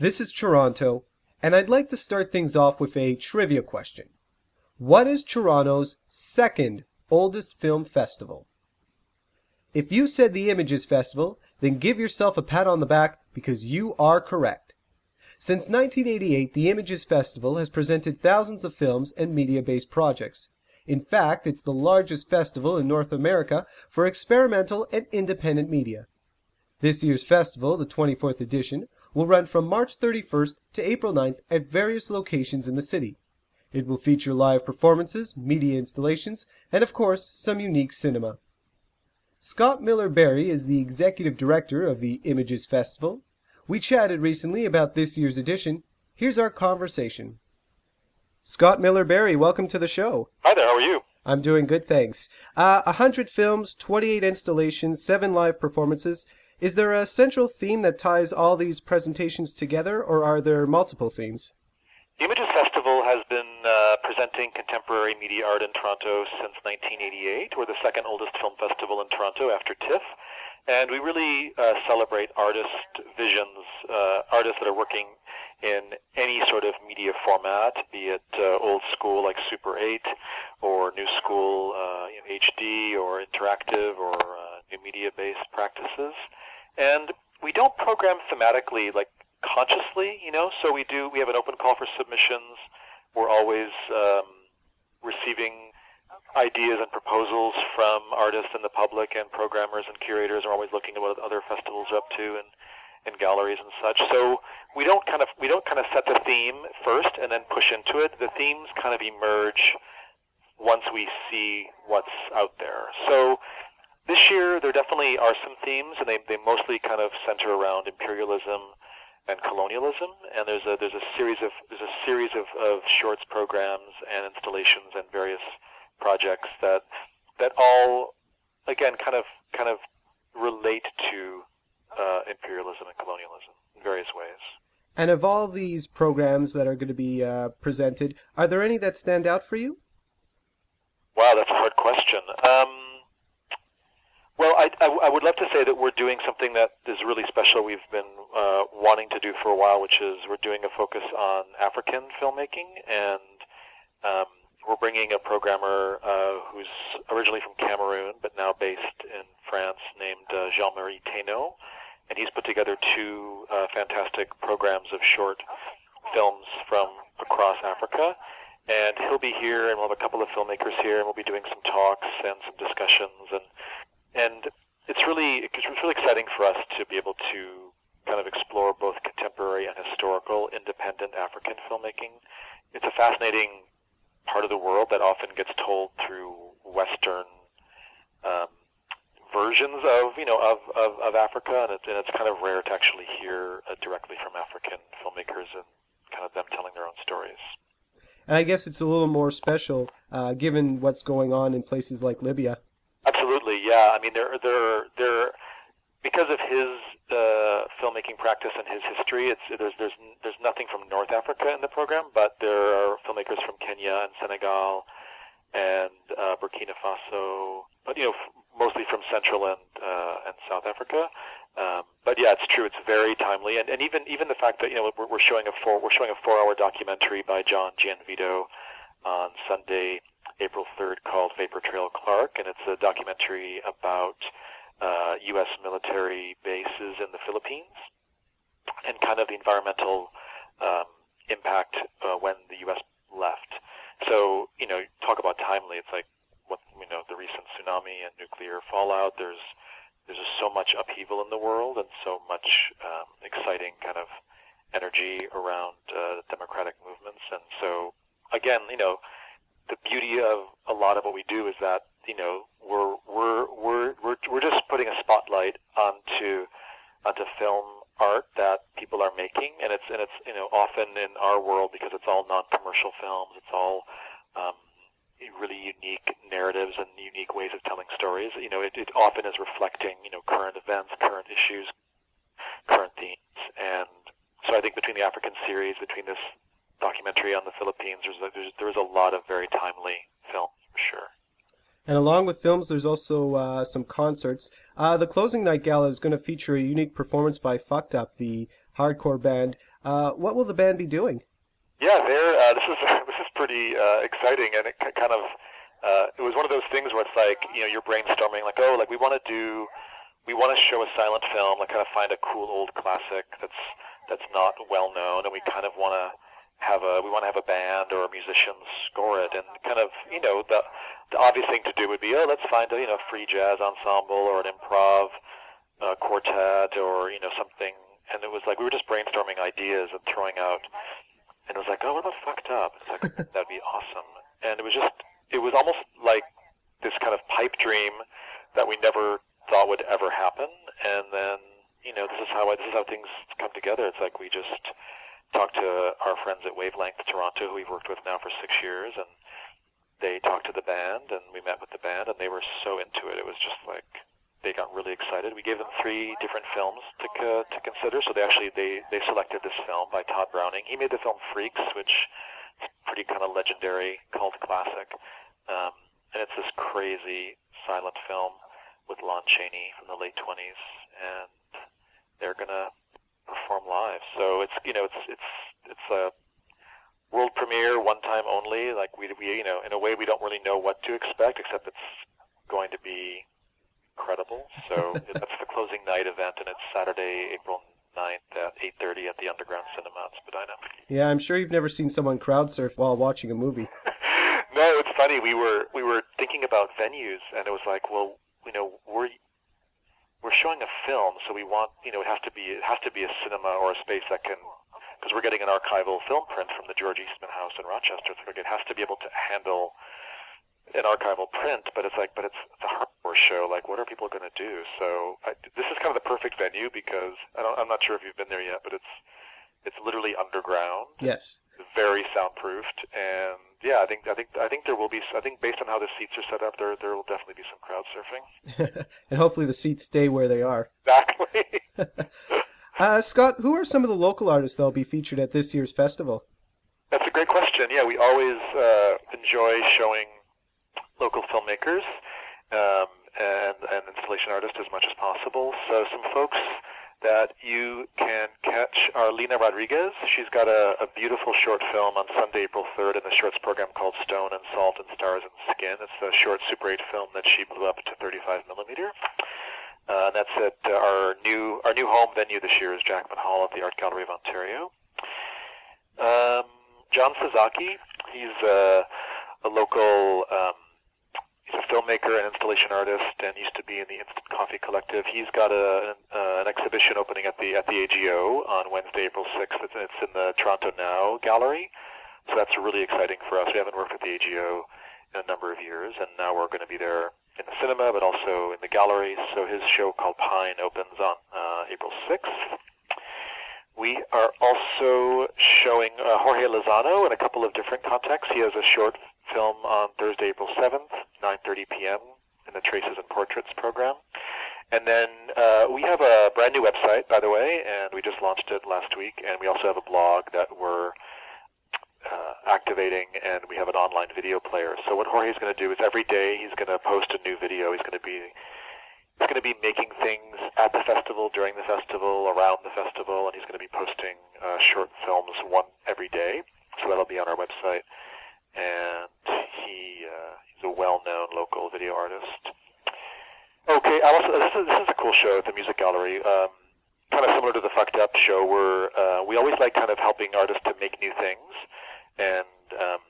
This is Toronto, and I'd like to start things off with a trivia question. What is Toronto's second oldest film festival? If you said the Images Festival, then give yourself a pat on the back because you are correct. Since 1988, the Images Festival has presented thousands of films and media based projects. In fact, it's the largest festival in North America for experimental and independent media. This year's festival, the 24th edition, will run from March 31st to April 9th at various locations in the city. It will feature live performances, media installations, and of course, some unique cinema. Scott Miller Berry is the executive director of the Images Festival. We chatted recently about this year's edition. Here's our conversation. Scott Miller Berry, welcome to the show. Hi there, how are you? I'm doing good, thanks. Uh, 100 films, 28 installations, 7 live performances. Is there a central theme that ties all these presentations together, or are there multiple themes? The Images Festival has been uh, presenting contemporary media art in Toronto since 1988. We're the second oldest film festival in Toronto after TIFF. And we really uh, celebrate artist visions, uh, artists that are working in any sort of media format, be it uh, old school like Super 8 or new school uh, you know, HD or interactive or uh, new media based practices. And we don't program thematically like consciously, you know, so we do, we have an open call for submissions. We're always um, receiving ideas and proposals from artists and the public and programmers and curators are always looking at what other festivals are up to and and galleries and such. So we don't kind of we don't kind of set the theme first and then push into it. The themes kind of emerge once we see what's out there. So this year there definitely are some themes and they, they mostly kind of center around imperialism and colonialism and there's a there's a series of there's a series of, of shorts programs and installations and various projects that that all again kind of kind of relate to uh, imperialism and colonialism in various ways. And of all these programs that are going to be uh, presented, are there any that stand out for you? Wow, that's a hard question. Um, I, I, I, would love to say that we're doing something that is really special. We've been uh, wanting to do for a while, which is we're doing a focus on African filmmaking, and um, we're bringing a programmer uh, who's originally from Cameroon but now based in France, named uh, Jean-Marie Teno and he's put together two uh, fantastic programs of short films from across Africa. And he'll be here, and we'll have a couple of filmmakers here, and we'll be doing some talks and some discussions, and and it's really it's really exciting for us to be able to kind of explore both contemporary and historical independent African filmmaking. It's a fascinating part of the world that often gets told through Western um, versions of you know of, of, of Africa, and it's, and it's kind of rare to actually hear uh, directly from African filmmakers and kind of them telling their own stories. And I guess it's a little more special uh, given what's going on in places like Libya. Absolutely, yeah. I mean, there there there because of his uh, filmmaking practice and his history, it's there's there's there's nothing from North Africa in the program, but there are filmmakers from Kenya and Senegal and uh, Burkina Faso, but you know mostly from Central and uh, and South Africa. Um, but yeah, it's true. It's very timely, and, and even even the fact that you know we're, we're showing a four we're showing a four hour documentary by John Gianvito on Sunday, April third, called Vapor Trail Clark, and it's a documentary about uh, U.S. military bases in the Philippines and kind of the environmental um, impact uh, when the U.S. left. So you know, talk about timely. It's like what you know the recent tsunami and nuclear fallout. There's there's just so much upheaval in the world and so much um, exciting kind of energy around uh, democratic movements. And so again, you know, the beauty of a lot of what we do is that you know we're we're we're we're, we're just putting a spotlight onto onto film art that people are making, and it's and it's you know often in our world because it's all non-commercial films, it's all um, really unique narratives and unique ways of telling stories. You know, it, it often is reflecting, you know, current events, current issues, current themes. And so I think between the African series, between this documentary on the Philippines, there's, a, there's there a lot of very timely film for sure. And along with films, there's also uh, some concerts. Uh, the closing night gala is going to feature a unique performance by Fucked Up, the hardcore band. Uh, what will the band be doing? Yeah, there. Uh, this is this is pretty uh, exciting, and it kind of uh, it was one of those things where it's like you know you're brainstorming like oh like we want to do we want to show a silent film like kind of find a cool old classic that's that's not well known, and we kind of want to have a we want to have a band or a musician score it, and kind of you know the the obvious thing to do would be oh let's find a you know free jazz ensemble or an improv uh, quartet or you know something, and it was like we were just brainstorming ideas and throwing out and it was like, oh, what about fucked up? It's like that'd be awesome. And it was just, it was almost like this kind of pipe dream that we never thought would ever happen. And then, you know, this is how I, this is how things come together. It's like we just talked to our friends at Wavelength Toronto, who we've worked with now for six years, and they talked to the band, and we met with the band, and they were so into it. It was just like they got really excited. We gave them three different films to uh, to consider. So they actually they they selected this film by Tod Browning. He made the film Freaks, which is pretty kind of legendary cult classic, um, and it's this crazy silent film with Lon Chaney from the late 20s, and they're gonna perform live. So it's you know it's it's it's a world premiere, one time only. Like we we you know in a way we don't really know what to expect, except it's going to be incredible. So that's the closing night event, and it's Saturday, April 9th at 8.30 at the Underground Cinema in Spadina. Yeah, I'm sure you've never seen someone crowd surf while watching a movie. no, it's funny. We were we were thinking about venues, and it was like, well, you know, we're we're showing a film, so we want, you know, it has to be it has to be a cinema or a space that can, because we're getting an archival film print from the George Eastman House in Rochester. So it has to be able to handle an archival print, but it's like, but it's, it's a hardcore show. Like, what are people going to do? So I, this is kind of the perfect venue because I don't, I'm not sure if you've been there yet, but it's it's literally underground. Yes. Very soundproofed, and yeah, I think I think I think there will be. I think based on how the seats are set up, there there will definitely be some crowd surfing. and hopefully the seats stay where they are. Exactly. uh, Scott, who are some of the local artists that will be featured at this year's festival? That's a great question. Yeah, we always uh, enjoy showing local filmmakers um, and, and installation artists as much as possible. So some folks that you can catch are Lina Rodriguez. She's got a, a beautiful short film on Sunday, April 3rd in the shorts program called Stone and Salt and Stars and Skin. It's a short Super 8 film that she blew up to 35 millimeter. Uh, that's at uh, our new our new home venue this year is Jackman Hall at the Art Gallery of Ontario. Um, John Sasaki, he's a, a local um, filmmaker and installation artist, and used to be in the Instant Coffee Collective. He's got a, uh, an exhibition opening at the at the AGO on Wednesday, April 6th. It's, it's in the Toronto Now Gallery, so that's really exciting for us. We haven't worked at the AGO in a number of years, and now we're going to be there in the cinema, but also in the gallery. So his show called Pine opens on uh, April 6th. We are also showing uh, Jorge Lozano in a couple of different contexts. He has a short film on Thursday, April 7th, 9.30 p.m. in the Traces and Portraits program. And then uh, we have a brand new website, by the way, and we just launched it last week. And we also have a blog that we're uh, activating, and we have an online video player. So what Jorge's going to do is every day he's going to post a new video. He's going to be he's going to be making things at the festival, during the festival, around the festival, and he's going to be posting uh, short films one every day. So that'll be on our website and he uh, a well-known local video artist. Okay, Alice, this is this is a cool show at the Music Gallery. Um, kind of similar to the Fucked Up show, where uh, we always like kind of helping artists to make new things and um,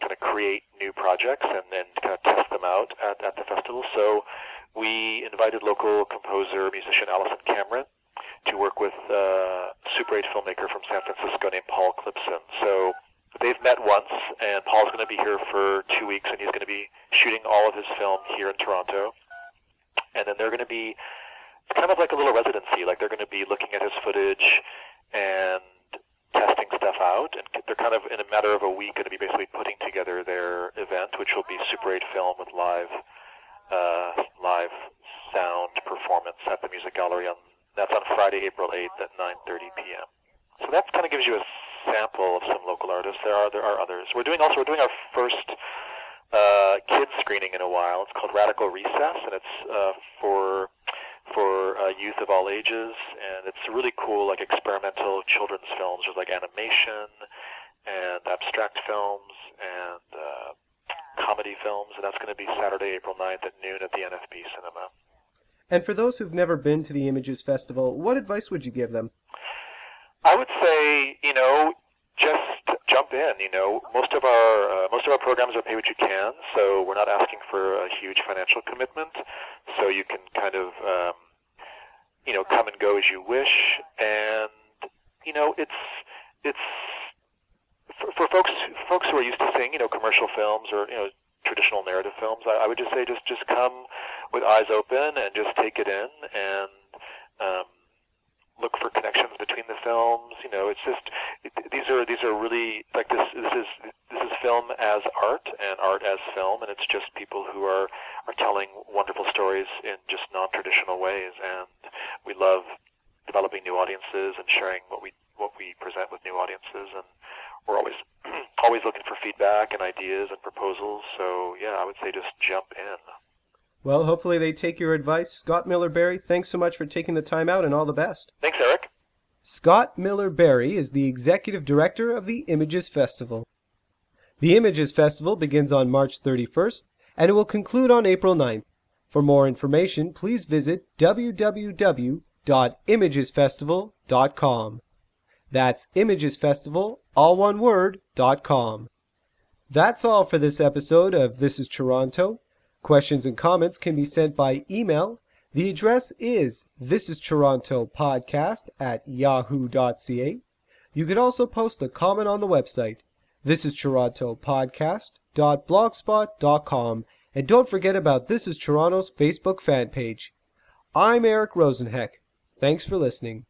kind of create new projects and then kind of test them out at, at the festival. So we invited local composer, musician Allison Cameron to work with uh, Super 8 filmmaker from San Francisco named Paul Clipson. So they've met once, and Paul's going to be here for two weeks, and he's going to be shooting all of his film here in Toronto. And then they're going to be it's kind of like a little residency. Like they're going to be looking at his footage and testing stuff out, and they're kind of in a matter of a week going to be basically putting together their event, which will be Super 8 film with live uh, live sound performance at the Music Gallery on that's on Friday, April 8th at 9:30 p.m. So that kind of gives you a sample of some local artists. There are there are others. We're doing also we're doing our first uh, kids screening in a while. It's called Radical Recess, and it's uh, for for uh, youth of all ages, and it's really cool, like experimental children's films. There's like animation and abstract films and uh, comedy films, and that's going to be Saturday, April 9th at noon at the NFB Cinema. And for those who've never been to the Images Festival, what advice would you give them? I would say, you know, just jump in. You know, most of our uh, most of our programs are pay what you can, so we're not asking for a huge financial commitment. So you can kind of, um, you know, come and go as you wish, and you know, it's it's for, for folks folks who are used to seeing, you know, commercial films or you know traditional narrative films. I, I would just say just just come with eyes open and just take it in and. Um, look for connections between the films. You know, it's just it, these are these are really like this. This is this is film as art and art as film, and it's just people who are are telling wonderful stories in just non-traditional ways. And we love developing new audiences and sharing what we what we present with new audiences. And we're always always looking for feedback and ideas and proposals. So yeah, I would say just jump in. Well, hopefully they take your advice. Scott Miller Berry, thanks so much for taking the time out and all the best. Thanks, Eric. Scott Miller Berry is the executive director of the Images Festival. The Images Festival begins on March 31st and it will conclude on April 9th. For more information, please visit www.imagesfestival.com. That's imagesfestival, all one word, dot .com. That's all for this episode of This is Toronto. Questions and comments can be sent by email. The address is This is Toronto Podcast at yahoo.ca. You can also post a comment on the website, This is Toronto Podcast.blogspot.com. And don't forget about This is Toronto's Facebook fan page. I'm Eric Rosenheck. Thanks for listening.